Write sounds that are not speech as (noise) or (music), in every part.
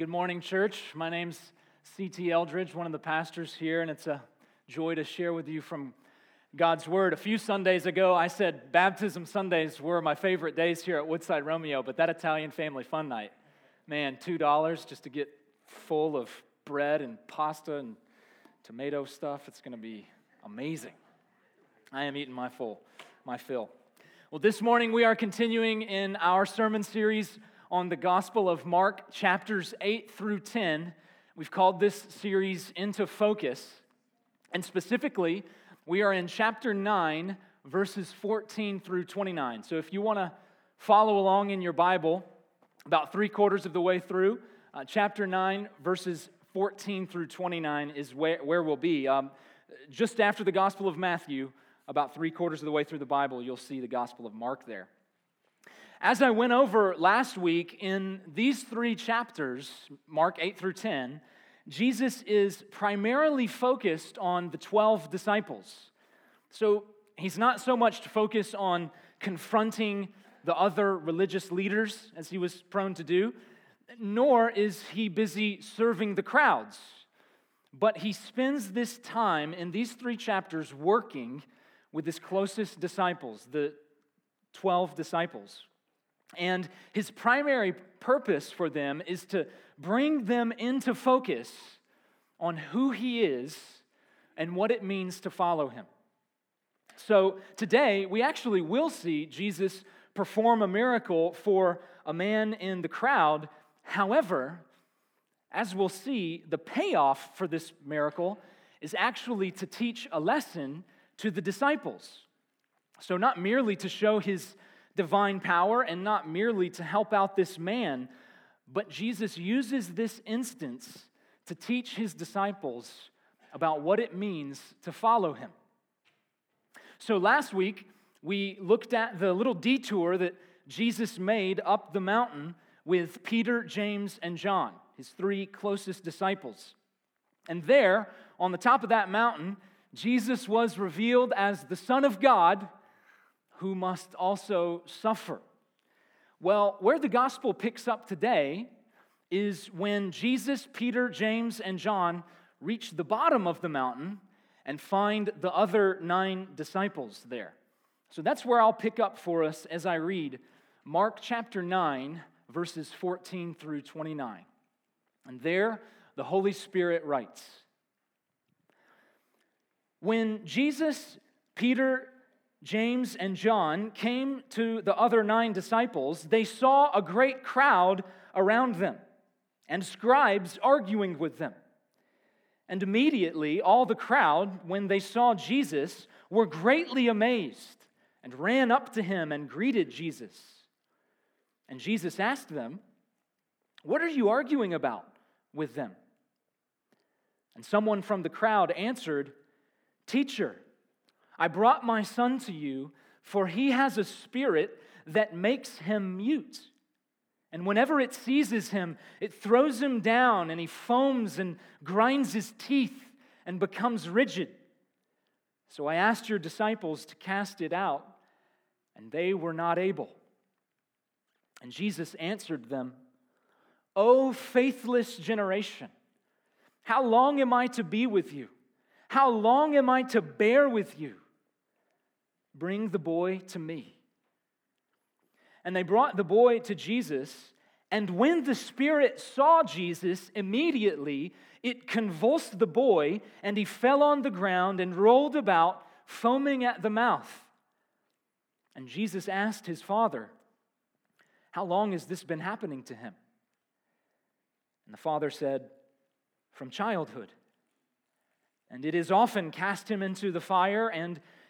Good morning, church. My name's C.T. Eldridge, one of the pastors here, and it's a joy to share with you from God's Word. A few Sundays ago, I said baptism Sundays were my favorite days here at Woodside Romeo, but that Italian family fun night, man, $2 just to get full of bread and pasta and tomato stuff, it's going to be amazing. I am eating my full, my fill. Well, this morning we are continuing in our sermon series on the Gospel of Mark, chapters 8 through 10. We've called this series Into Focus. And specifically, we are in chapter 9, verses 14 through 29. So if you want to follow along in your Bible, about three quarters of the way through, uh, chapter 9, verses 14 through 29 is where, where we'll be. Um, just after the Gospel of Matthew, about three quarters of the way through the Bible, you'll see the Gospel of Mark there. As I went over last week, in these three chapters, Mark 8 through 10, Jesus is primarily focused on the 12 disciples. So he's not so much to focus on confronting the other religious leaders, as he was prone to do, nor is he busy serving the crowds. But he spends this time in these three chapters working with his closest disciples, the 12 disciples. And his primary purpose for them is to bring them into focus on who he is and what it means to follow him. So today, we actually will see Jesus perform a miracle for a man in the crowd. However, as we'll see, the payoff for this miracle is actually to teach a lesson to the disciples. So, not merely to show his divine power and not merely to help out this man, but Jesus uses this instance to teach his disciples about what it means to follow him. So last week, we looked at the little detour that Jesus made up the mountain with Peter, James, and John, his three closest disciples. And there, on the top of that mountain, Jesus was revealed as the Son of God who must also suffer. Well, where the gospel picks up today is when Jesus, Peter, James, and John reach the bottom of the mountain and find the other nine disciples there. So that's where I'll pick up for us as I read Mark chapter 9, verses 14 through 29. And there, the Holy Spirit writes When Jesus, Peter, James and John came to the other nine disciples, they saw a great crowd around them and scribes arguing with them. And immediately, all the crowd, when they saw Jesus, were greatly amazed and ran up to him and greeted Jesus. And Jesus asked them, What are you arguing about with them? And someone from the crowd answered, Teacher, I brought my son to you, for he has a spirit that makes him mute. And whenever it seizes him, it throws him down, and he foams and grinds his teeth and becomes rigid. So I asked your disciples to cast it out, and they were not able. And Jesus answered them, O faithless generation, how long am I to be with you? How long am I to bear with you? Bring the boy to me. And they brought the boy to Jesus. And when the Spirit saw Jesus, immediately it convulsed the boy, and he fell on the ground and rolled about, foaming at the mouth. And Jesus asked his father, How long has this been happening to him? And the father said, From childhood. And it has often cast him into the fire and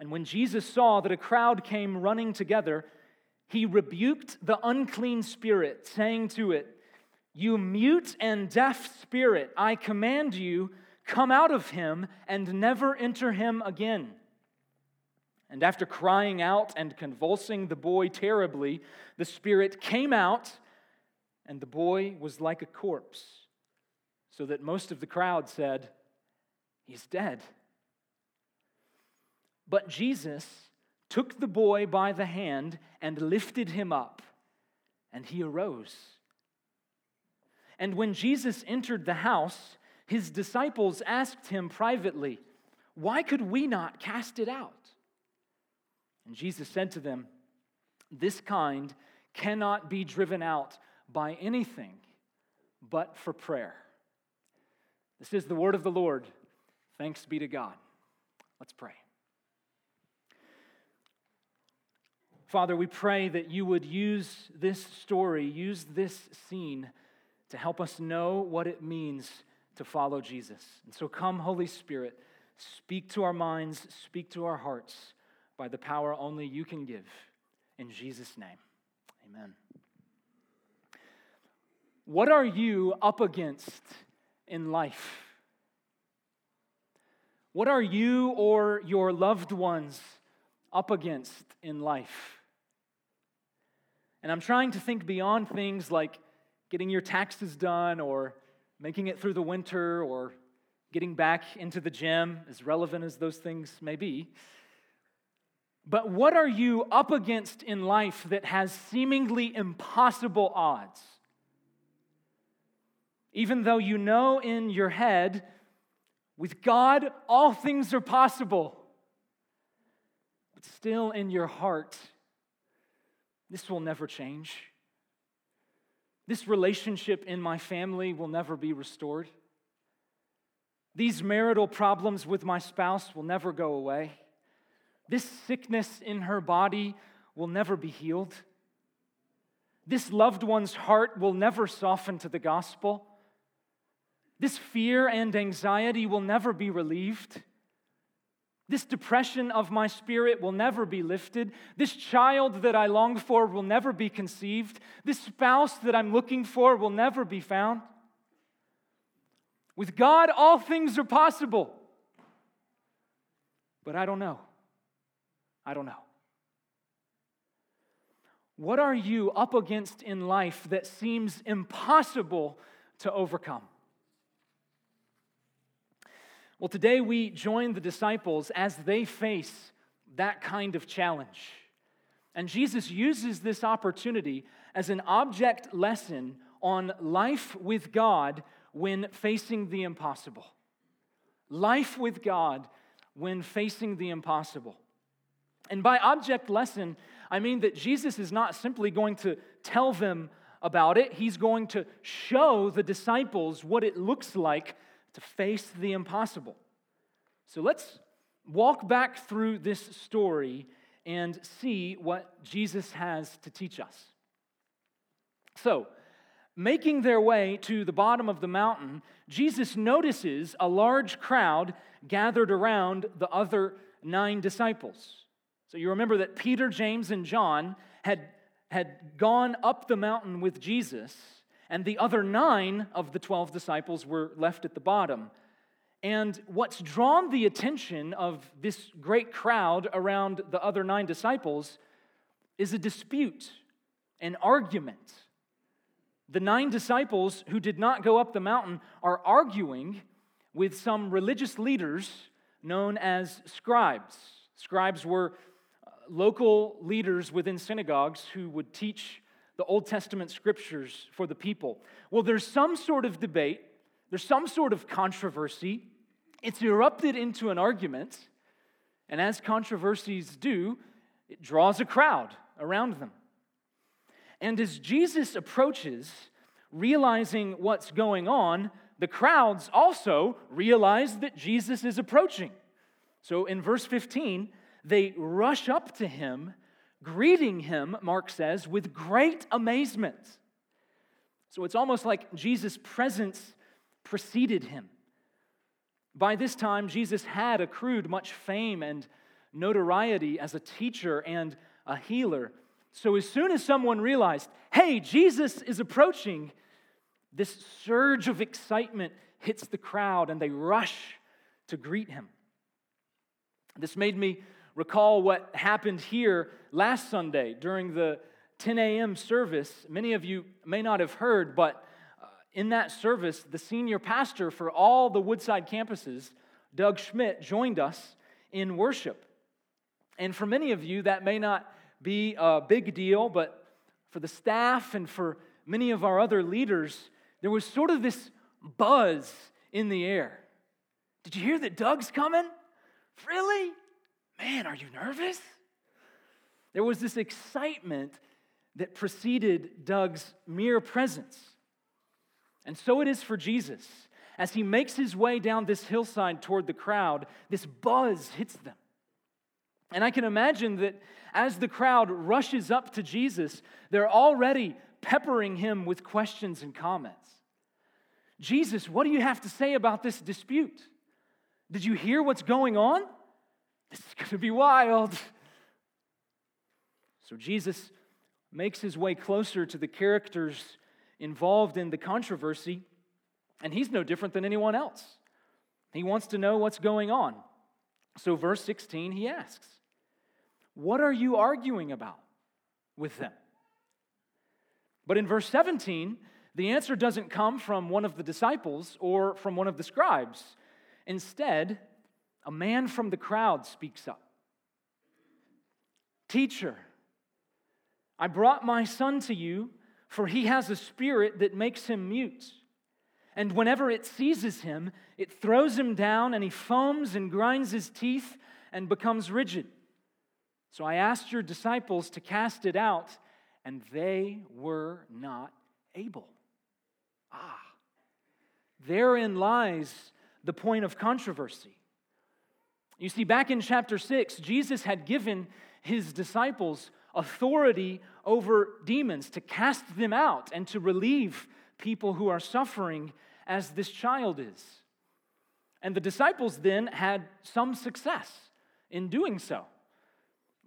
And when Jesus saw that a crowd came running together, he rebuked the unclean spirit, saying to it, You mute and deaf spirit, I command you come out of him and never enter him again. And after crying out and convulsing the boy terribly, the spirit came out, and the boy was like a corpse, so that most of the crowd said, He's dead. But Jesus took the boy by the hand and lifted him up, and he arose. And when Jesus entered the house, his disciples asked him privately, Why could we not cast it out? And Jesus said to them, This kind cannot be driven out by anything but for prayer. This is the word of the Lord. Thanks be to God. Let's pray. Father, we pray that you would use this story, use this scene to help us know what it means to follow Jesus. And so come, Holy Spirit, speak to our minds, speak to our hearts by the power only you can give. In Jesus' name, amen. What are you up against in life? What are you or your loved ones up against in life? And I'm trying to think beyond things like getting your taxes done or making it through the winter or getting back into the gym, as relevant as those things may be. But what are you up against in life that has seemingly impossible odds? Even though you know in your head, with God, all things are possible. But still in your heart, this will never change. This relationship in my family will never be restored. These marital problems with my spouse will never go away. This sickness in her body will never be healed. This loved one's heart will never soften to the gospel. This fear and anxiety will never be relieved. This depression of my spirit will never be lifted. This child that I long for will never be conceived. This spouse that I'm looking for will never be found. With God, all things are possible. But I don't know. I don't know. What are you up against in life that seems impossible to overcome? Well, today we join the disciples as they face that kind of challenge. And Jesus uses this opportunity as an object lesson on life with God when facing the impossible. Life with God when facing the impossible. And by object lesson, I mean that Jesus is not simply going to tell them about it, he's going to show the disciples what it looks like to face the impossible. So let's walk back through this story and see what Jesus has to teach us. So, making their way to the bottom of the mountain, Jesus notices a large crowd gathered around the other nine disciples. So you remember that Peter, James, and John had, had gone up the mountain with Jesus, and the other nine of the 12 disciples were left at the bottom. And what's drawn the attention of this great crowd around the other nine disciples is a dispute, an argument. The nine disciples who did not go up the mountain are arguing with some religious leaders known as scribes. Scribes were uh, local leaders within synagogues who would teach the Old Testament scriptures for the people. Well, there's some sort of debate, there's some sort of controversy. It's erupted into an argument, and as controversies do, it draws a crowd around them. And as Jesus approaches, realizing what's going on, the crowds also realize that Jesus is approaching. So in verse 15, they rush up to him greeting him, Mark says, with great amazement. So it's almost like Jesus' presence preceded him. By this time, Jesus had accrued much fame and notoriety as a teacher and a healer. So as soon as someone realized, hey, Jesus is approaching, this surge of excitement hits the crowd and they rush to greet him. This made me recall what happened here last Sunday during the 10 a.m. service. Many of you may not have heard, but uh, in that service, the senior pastor for all the Woodside campuses, Doug Schmidt, joined us in worship. And for many of you, that may not be a big deal, but for the staff and for many of our other leaders, there was sort of this buzz in the air. Did you hear that Doug's coming? Really? Man, are you nervous? There was this excitement that preceded Doug's mere presence. And so it is for Jesus. As he makes his way down this hillside toward the crowd, this buzz hits them. And I can imagine that as the crowd rushes up to Jesus, they're already peppering him with questions and comments. Jesus, what do you have to say about this dispute? Did you hear what's going on? This is going to be wild. So Jesus makes his way closer to the characters involved in the controversy, and he's no different than anyone else. He wants to know what's going on. So, verse 16, he asks, What are you arguing about with them? But in verse 17, the answer doesn't come from one of the disciples or from one of the scribes. Instead, a man from the crowd speaks up Teacher, I brought my son to you, for he has a spirit that makes him mute. And whenever it seizes him, it throws him down, and he foams and grinds his teeth and becomes rigid. So I asked your disciples to cast it out, and they were not able. Ah, therein lies the point of controversy. You see, back in chapter 6, Jesus had given his disciples authority over demons to cast them out and to relieve people who are suffering as this child is. And the disciples then had some success in doing so.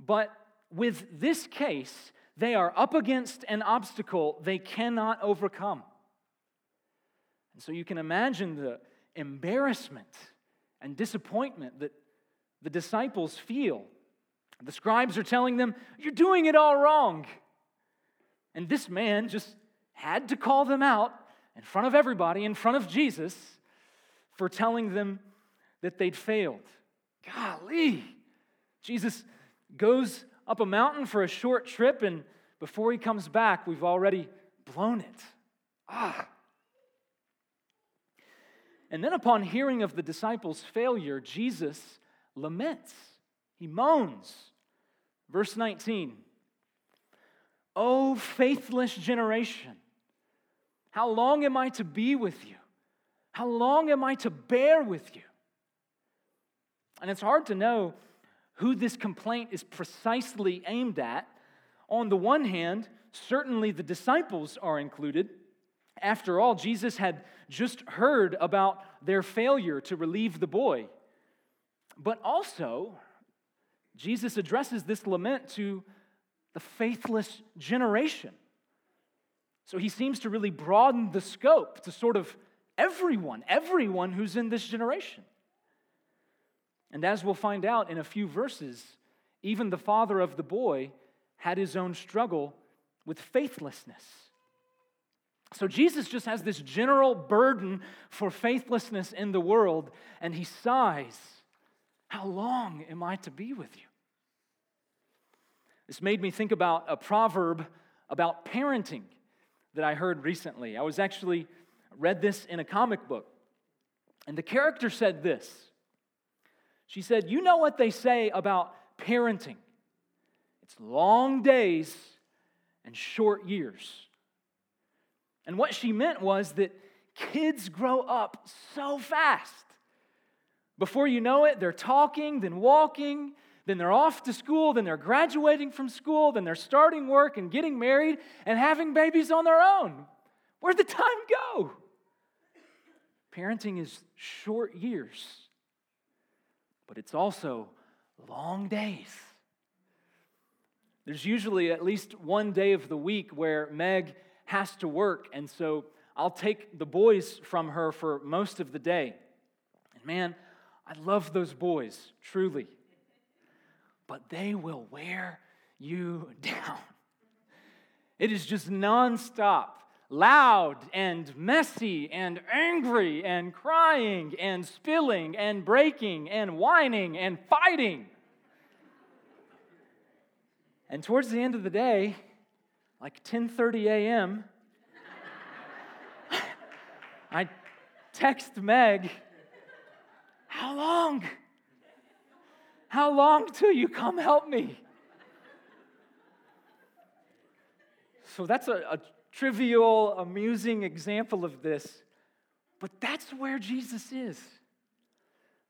But with this case, they are up against an obstacle they cannot overcome. And so you can imagine the embarrassment and disappointment that the disciples feel. The scribes are telling them, You're doing it all wrong. And this man just had to call them out in front of everybody, in front of Jesus, for telling them that they'd failed. Golly. Jesus goes up a mountain for a short trip, and before he comes back, we've already blown it. Ah. And then, upon hearing of the disciples' failure, Jesus laments. He moans. Verse 19 O faithless generation, how long am I to be with you? How long am I to bear with you? And it's hard to know who this complaint is precisely aimed at. On the one hand, certainly the disciples are included. After all, Jesus had just heard about their failure to relieve the boy. But also, Jesus addresses this lament to the faithless generation. So he seems to really broaden the scope to sort of everyone, everyone who's in this generation. And as we'll find out in a few verses, even the father of the boy had his own struggle with faithlessness. So Jesus just has this general burden for faithlessness in the world, and he sighs, How long am I to be with you? This made me think about a proverb about parenting that I heard recently. I was actually read this in a comic book. And the character said this. She said, "You know what they say about parenting? It's long days and short years." And what she meant was that kids grow up so fast. Before you know it, they're talking, then walking, then they're off to school, then they're graduating from school, then they're starting work and getting married and having babies on their own. Where'd the time go? Parenting is short years, but it's also long days. There's usually at least one day of the week where Meg has to work, and so I'll take the boys from her for most of the day. And man, I love those boys, truly. But they will wear you (laughs) down. It is just nonstop, loud and messy and angry and crying and spilling and breaking and whining and fighting. And towards the end of the day, like 10:30 a.m., (laughs) I text Meg, How long? How long till you come help me? So that's a, a trivial, amusing example of this, but that's where Jesus is.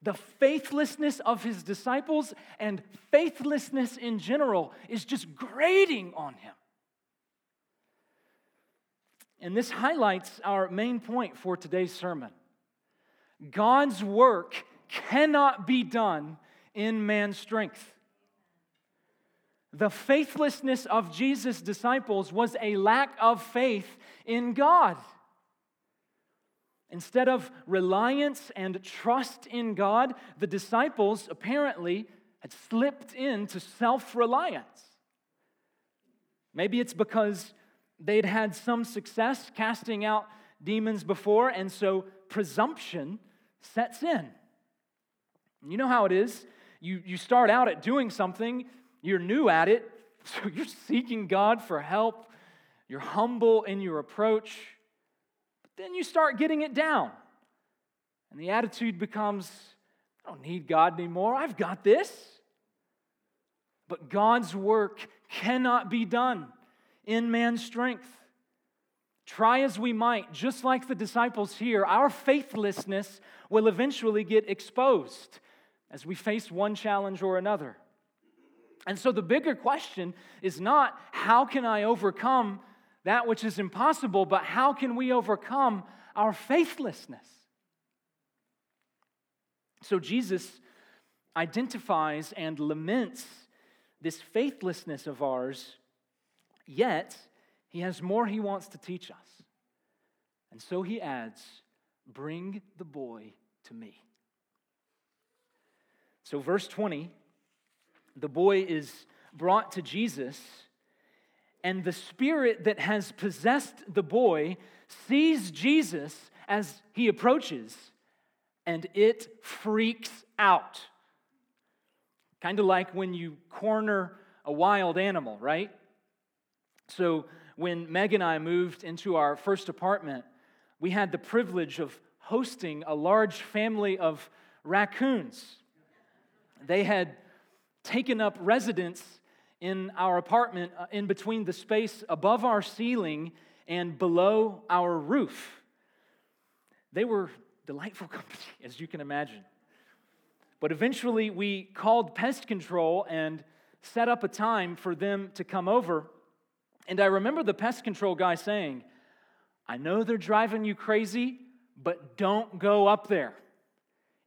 The faithlessness of his disciples and faithlessness in general is just grating on him. And this highlights our main point for today's sermon God's work cannot be done in man's strength. The faithlessness of Jesus' disciples was a lack of faith in God. Instead of reliance and trust in God, the disciples apparently had slipped into self reliance. Maybe it's because they'd had some success casting out demons before, and so presumption sets in. You know how it is. You, you start out at doing something, you're new at it, (laughs) so you're seeking God for help, you're humble in your approach, but then you start getting it down. And the attitude becomes, I don't need God anymore, I've got this. But God's work cannot be done in man's strength. Try as we might, just like the disciples here, our faithlessness will eventually get exposed as we face one challenge or another. And so the bigger question is not how can I overcome that which is impossible, but how can we overcome our faithlessness? So Jesus identifies and laments this faithlessness of ours Yet, he has more he wants to teach us. And so he adds, Bring the boy to me. So, verse 20, the boy is brought to Jesus, and the spirit that has possessed the boy sees Jesus as he approaches, and it freaks out. Kind of like when you corner a wild animal, right? So, when Meg and I moved into our first apartment, we had the privilege of hosting a large family of raccoons. They had taken up residence in our apartment uh, in between the space above our ceiling and below our roof. They were delightful (laughs) company, as you can imagine. But eventually, we called pest control and set up a time for them to come over and I remember the pest control guy saying, I know they're driving you crazy, but don't go up there.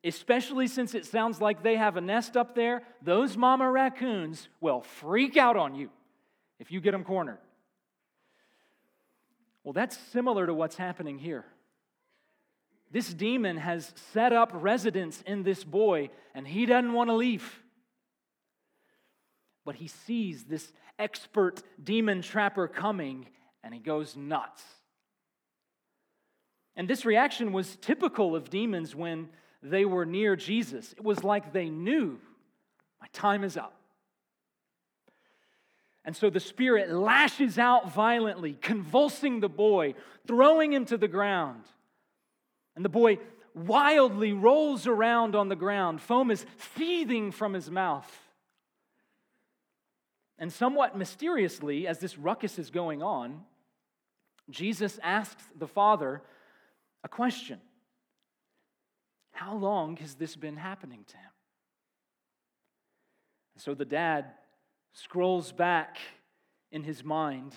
Especially since it sounds like they have a nest up there, those mama raccoons will freak out on you if you get them cornered. Well, that's similar to what's happening here. This demon has set up residence in this boy, and he doesn't want to leave. But he sees this expert demon trapper coming, and he goes nuts. And this reaction was typical of demons when they were near Jesus. It was like they knew, my time is up. And so the spirit lashes out violently, convulsing the boy, throwing him to the ground. And the boy wildly rolls around on the ground. Foam is seething from his mouth. And somewhat mysteriously, as this ruckus is going on, Jesus asks the father a question How long has this been happening to him? And so the dad scrolls back in his mind,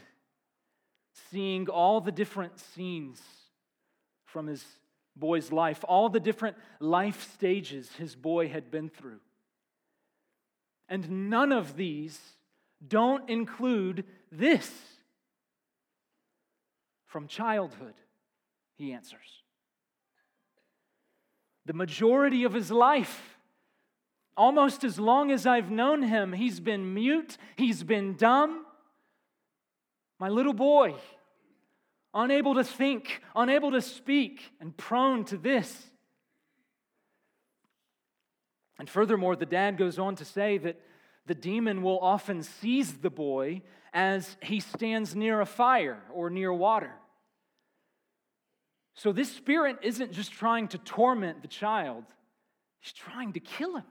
seeing all the different scenes from his boy's life, all the different life stages his boy had been through. And none of these don't include this from childhood he answers. The majority of his life, almost as long as I've known him, he's been mute, he's been dumb. My little boy, unable to think, unable to speak, and prone to this. And furthermore, the dad goes on to say that the demon will often seize the boy as he stands near a fire or near water. So, this spirit isn't just trying to torment the child, he's trying to kill him.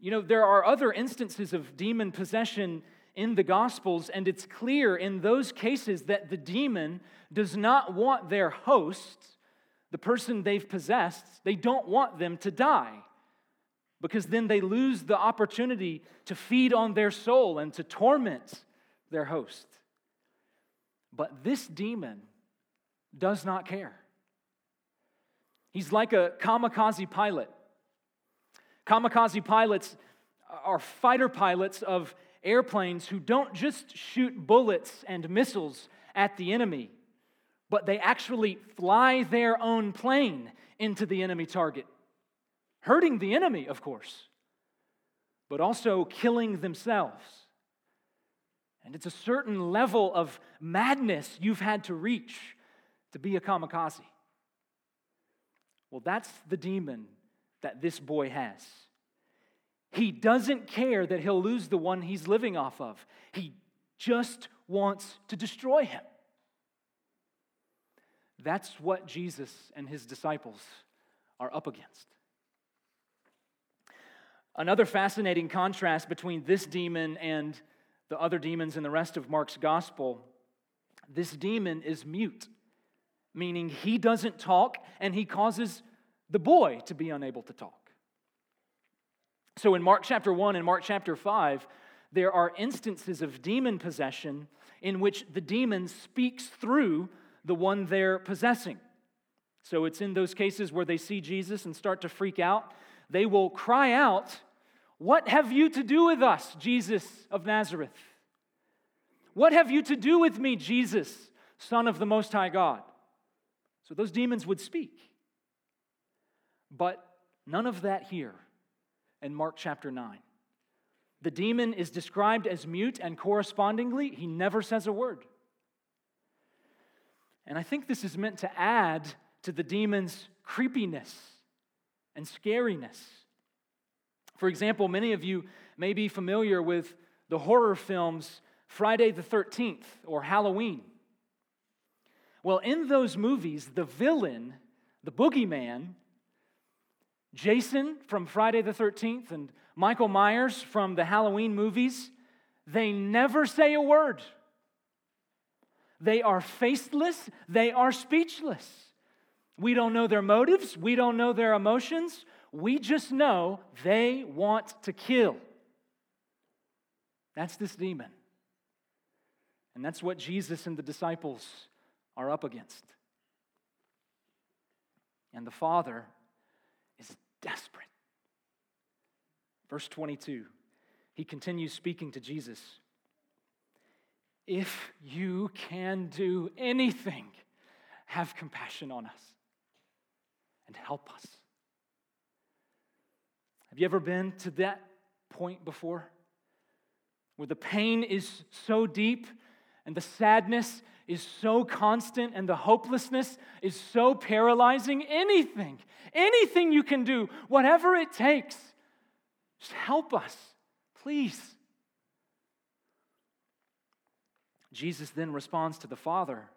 You know, there are other instances of demon possession in the Gospels, and it's clear in those cases that the demon does not want their host, the person they've possessed, they don't want them to die because then they lose the opportunity to feed on their soul and to torment their host. But this demon does not care. He's like a kamikaze pilot. Kamikaze pilots are fighter pilots of airplanes who don't just shoot bullets and missiles at the enemy, but they actually fly their own plane into the enemy target, hurting the enemy, of course, but also killing themselves. And it's a certain level of madness you've had to reach to be a kamikaze. Well, that's the demon that this boy has. He doesn't care that he'll lose the one he's living off of. He just wants to destroy him. That's what Jesus and his disciples are up against. Another fascinating contrast between this demon and the other demons in the rest of Mark's gospel this demon is mute, meaning he doesn't talk and he causes the boy to be unable to talk. So in Mark chapter 1 and Mark chapter 5, there are instances of demon possession in which the demon speaks through the one they're possessing. So it's in those cases where they see Jesus and start to freak out. They will cry out, What have you to do with us, Jesus of Nazareth? What have you to do with me, Jesus, Son of the Most High God? So those demons would speak. But none of that here in Mark chapter 9. The demon is described as mute, and correspondingly, he never says a word. And I think this is meant to add to the demon's creepiness and scariness. For example, many of you may be familiar with the horror films Friday the 13th or Halloween. Well, in those movies, the villain, the boogeyman, Jason from Friday the 13th and Michael Myers from the Halloween movies, they never say a word. They are faceless, they are speechless. We don't know their motives, we don't know their emotions. We just know they want to kill. That's this demon. And that's what Jesus and the disciples are up against. And the Father is desperate. Verse 22, he continues speaking to Jesus. If you can do anything, have compassion on us and help us. Have you ever been to that point before? Where the pain is so deep and the sadness is so constant and the hopelessness is so paralyzing. Anything, anything you can do, whatever it takes, just help us, please. Jesus then responds to the Father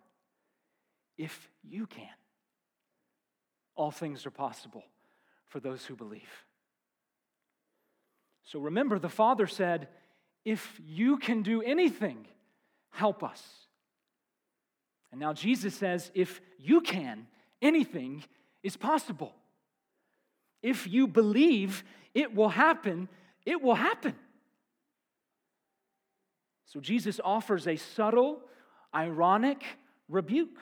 if you can, all things are possible for those who believe. So remember, the Father said, if you can do anything, help us. And now Jesus says, if you can, anything is possible. If you believe it will happen, it will happen. So Jesus offers a subtle, ironic rebuke.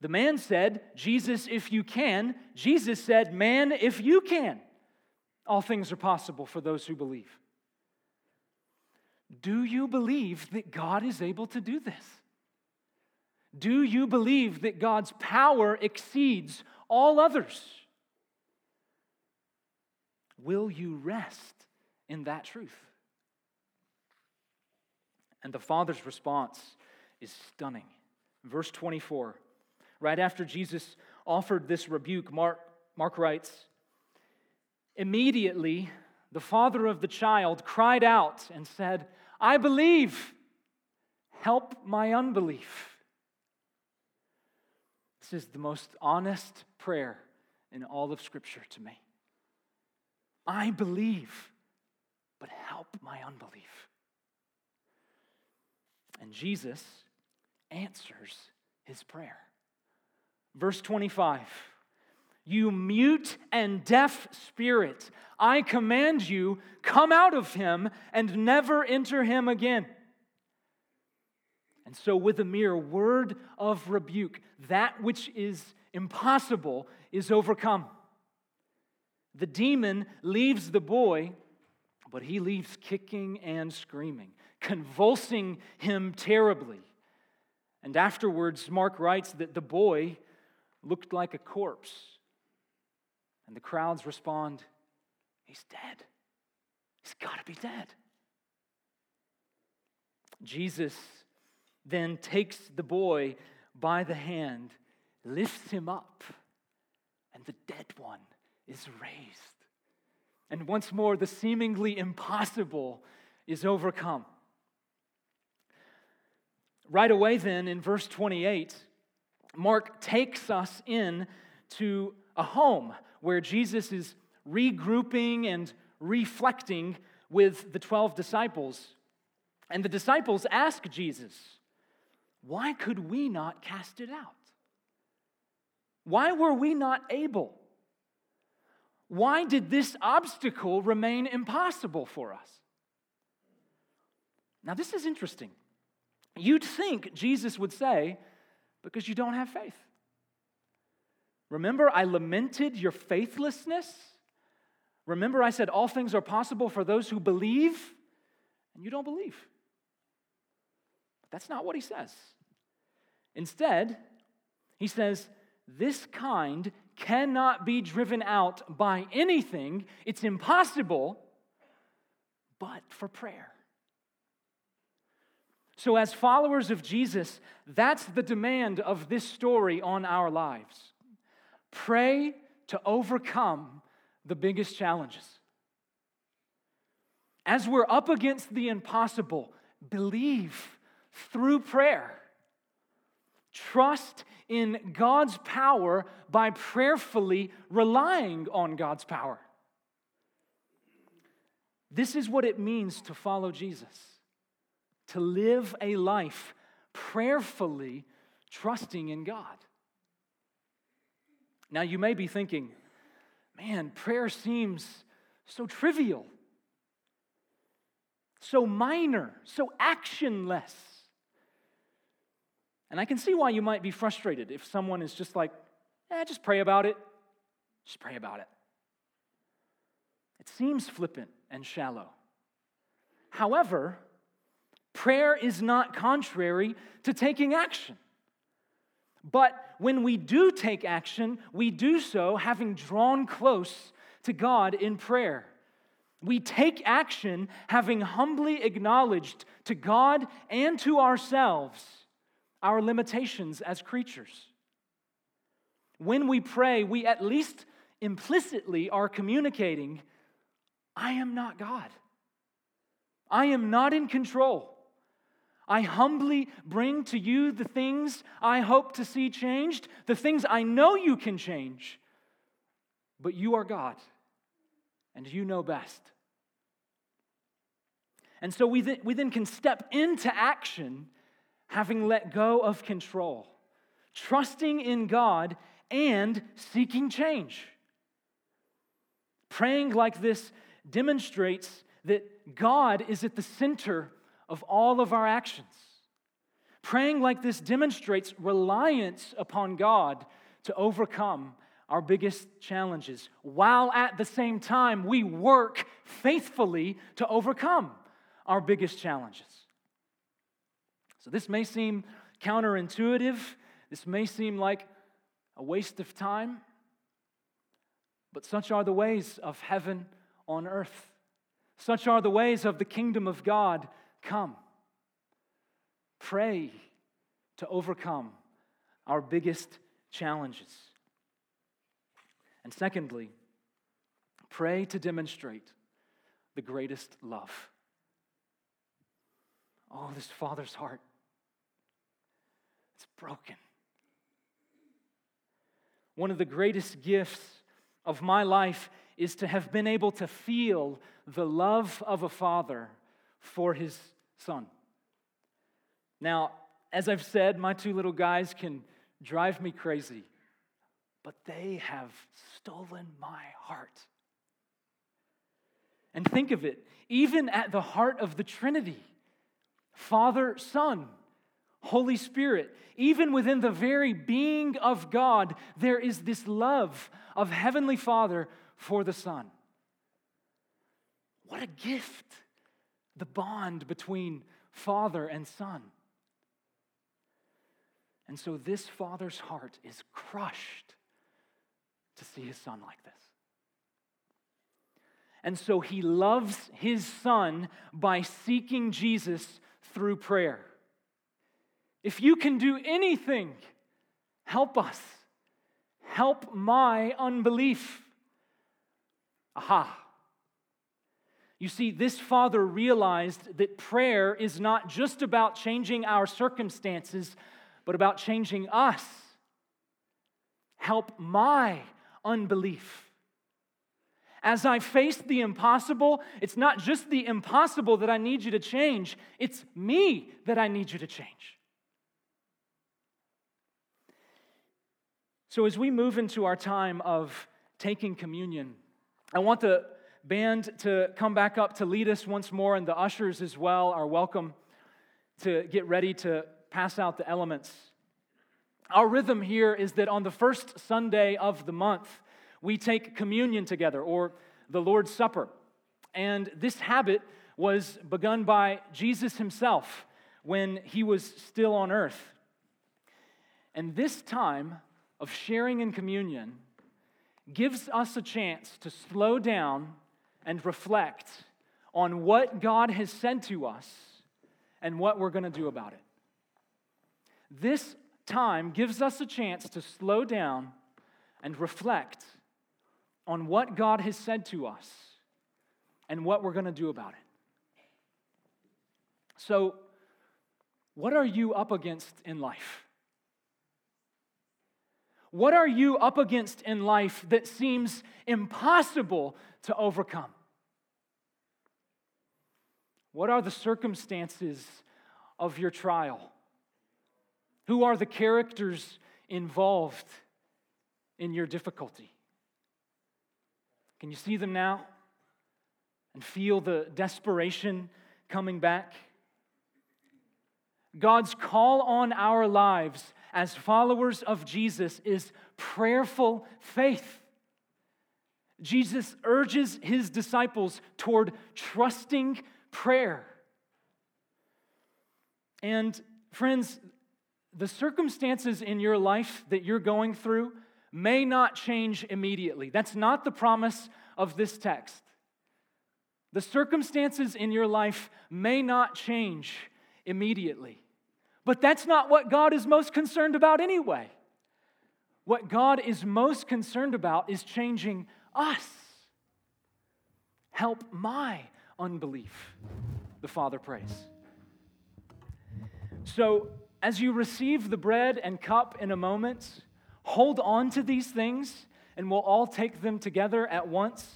The man said, Jesus, if you can. Jesus said, Man, if you can. All things are possible for those who believe. Do you believe that God is able to do this? Do you believe that God's power exceeds all others? Will you rest in that truth? And the Father's response is stunning. Verse 24, right after Jesus offered this rebuke, Mark, Mark writes, Immediately, the father of the child cried out and said, I believe, help my unbelief. This is the most honest prayer in all of Scripture to me. I believe, but help my unbelief. And Jesus answers his prayer. Verse 25 You mute and deaf spirit, I command you, come out of him and never enter him again. And so, with a mere word of rebuke, that which is impossible is overcome. The demon leaves the boy, but he leaves kicking and screaming, convulsing him terribly. And afterwards, Mark writes that the boy looked like a corpse. And the crowds respond, He's dead. He's got to be dead. Jesus then takes the boy by the hand, lifts him up, and the dead one is raised. And once more, the seemingly impossible is overcome. Right away, then, in verse 28, Mark takes us in to a home where Jesus is regrouping and reflecting with the 12 disciples. And the disciples ask Jesus, Why could we not cast it out? Why were we not able? Why did this obstacle remain impossible for us? Now, this is interesting. You'd think Jesus would say, Because you don't have faith. Remember, I lamented your faithlessness. Remember, I said all things are possible for those who believe, and you don't believe. But that's not what he says. Instead, he says, This kind cannot be driven out by anything, it's impossible, but for prayer. So, as followers of Jesus, that's the demand of this story on our lives. Pray to overcome the biggest challenges. As we're up against the impossible, believe through prayer. Trust in God's power by prayerfully relying on God's power. This is what it means to follow Jesus to live a life prayerfully trusting in God. Now, you may be thinking, man, prayer seems so trivial, so minor, so actionless. And I can see why you might be frustrated if someone is just like, eh, just pray about it. Just pray about it. It seems flippant and shallow. However, prayer is not contrary to taking action. But when we do take action, we do so having drawn close to God in prayer. We take action having humbly acknowledged to God and to ourselves our limitations as creatures. When we pray, we at least implicitly are communicating I am not God. I am not in control. I humbly bring to you the things I hope to see changed, the things I know you can change. But you are God, and you know best. And so we, th- we then can step into action having let go of control, trusting in God and seeking change. Praying like this demonstrates that God is at the center of all of our actions. Praying like this demonstrates reliance upon God to overcome our biggest challenges, while at the same time we work faithfully to overcome our biggest challenges. So, this may seem counterintuitive. This may seem like a waste of time, but such are the ways of heaven on earth. Such are the ways of the kingdom of God come. Pray to overcome our biggest challenges. And secondly, pray to demonstrate the greatest love. Oh, this father's heart. It's broken. One of the greatest gifts of my life is to have been able to feel the love of a father for his son. Now, as I've said, my two little guys can drive me crazy, but they have stolen my heart. And think of it, even at the heart of the Trinity, Father, Son, Holy Spirit, even within the very being of God, there is this love of Heavenly Father for the Son. What a gift, the bond between Father and Son. And so this Father's heart is crushed to see his Son like this. And so he loves his Son by seeking Jesus through prayer. If you can do anything, help us. Help my unbelief. Aha. You see, this father realized that prayer is not just about changing our circumstances, but about changing us. Help my unbelief. As I face the impossible, it's not just the impossible that I need you to change, it's me that I need you to change. So, as we move into our time of taking communion, I want the band to come back up to lead us once more, and the ushers as well are welcome to get ready to pass out the elements. Our rhythm here is that on the first Sunday of the month, we take communion together or the Lord's Supper. And this habit was begun by Jesus himself when he was still on earth. And this time of sharing in communion gives us a chance to slow down and reflect on what God has said to us and what we're going to do about it. This time gives us a chance to slow down and reflect on what God has said to us and what we're going to do about it. So, what are you up against in life? What are you up against in life that seems impossible to overcome? What are the circumstances of your trial? Who are the characters involved in your difficulty? Can you see them now and feel the desperation coming back? God's call on our lives as followers of Jesus is prayerful faith. Jesus urges his disciples toward trusting prayer. And friends, the circumstances in your life that you're going through may not change immediately. That's not the promise of this text. The circumstances in your life may not change immediately. But that's not what God is most concerned about anyway. What God is most concerned about is changing us. Help my unbelief, the Father prays. So, as you receive the bread and cup in a moment, hold on to these things and we'll all take them together at once.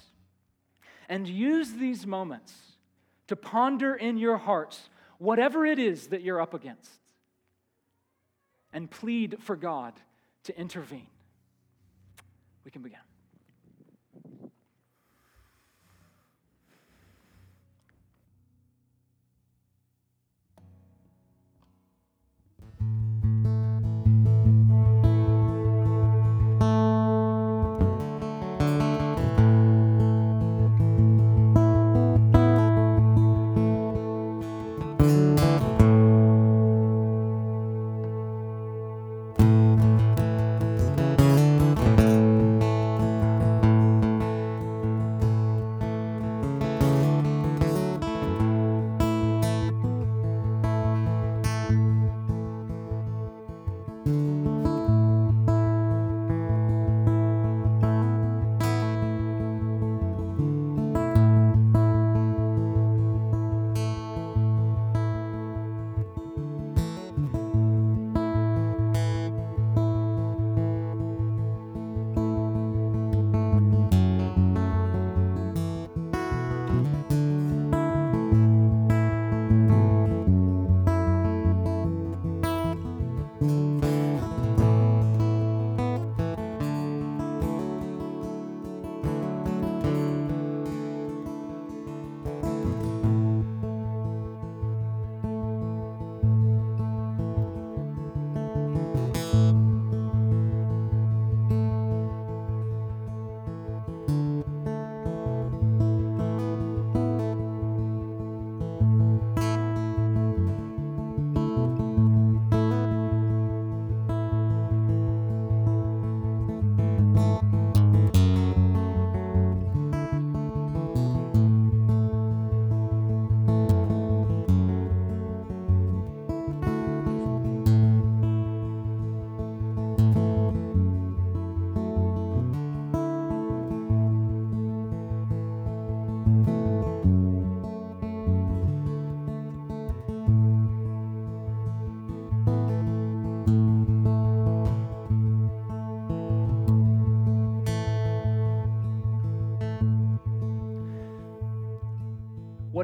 And use these moments to ponder in your hearts whatever it is that you're up against and plead for God to intervene. We can begin.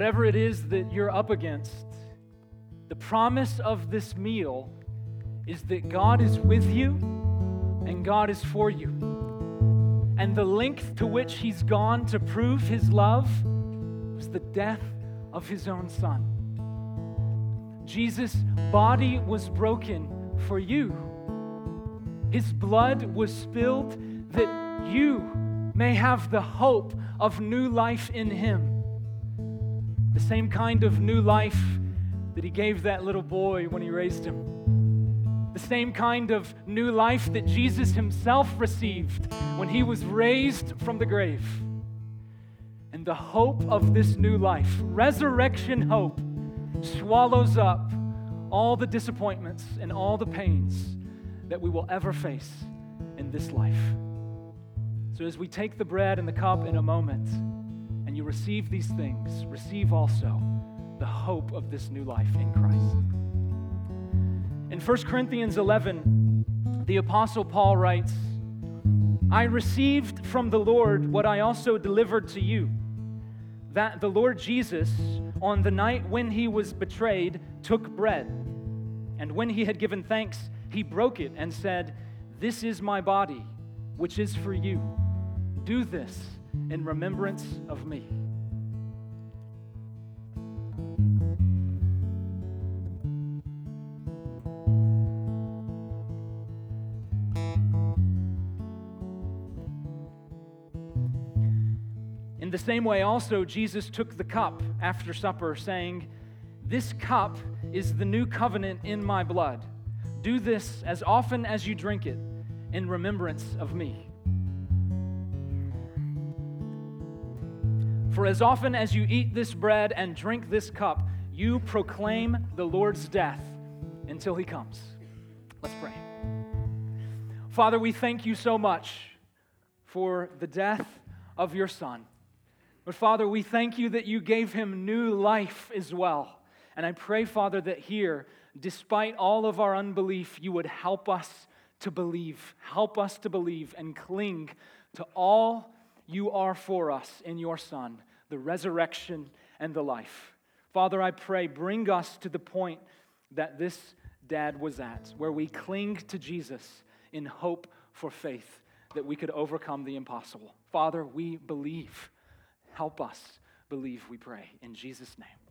Whatever it is that you're up against, the promise of this meal is that God is with you and God is for you. And the length to which He's gone to prove His love was the death of His own Son. Jesus' body was broken for you. His blood was spilled that you may have the hope of new life in Him. The same kind of new life that He gave that little boy when He raised him. The same kind of new life that Jesus Himself received when He was raised from the grave. And the hope of this new life, resurrection hope, swallows up all the disappointments and all the pains that we will ever face in this life. So, as we take the bread and the cup in a moment, you receive these things, receive also the hope of this new life in Christ. In 1 Corinthians 11, the Apostle Paul writes, I received from the Lord what I also delivered to you that the Lord Jesus, on the night when he was betrayed, took bread. And when he had given thanks, he broke it and said, This is my body, which is for you. Do this in remembrance of me. In the same way, also, Jesus took the cup after supper, saying, This cup is the new covenant in my blood. Do this as often as you drink it in remembrance of me. For as often as you eat this bread and drink this cup, you proclaim the Lord's death until he comes. Let's pray. Father, we thank you so much for the death of your Son. But Father, we thank you that you gave him new life as well. And I pray, Father, that here, despite all of our unbelief, you would help us to believe. Help us to believe and cling to all you are for us in your Son, the resurrection and the life. Father, I pray, bring us to the point that this dad was at, where we cling to Jesus in hope for faith that we could overcome the impossible. Father, we believe. Help us believe, we pray. In Jesus' name.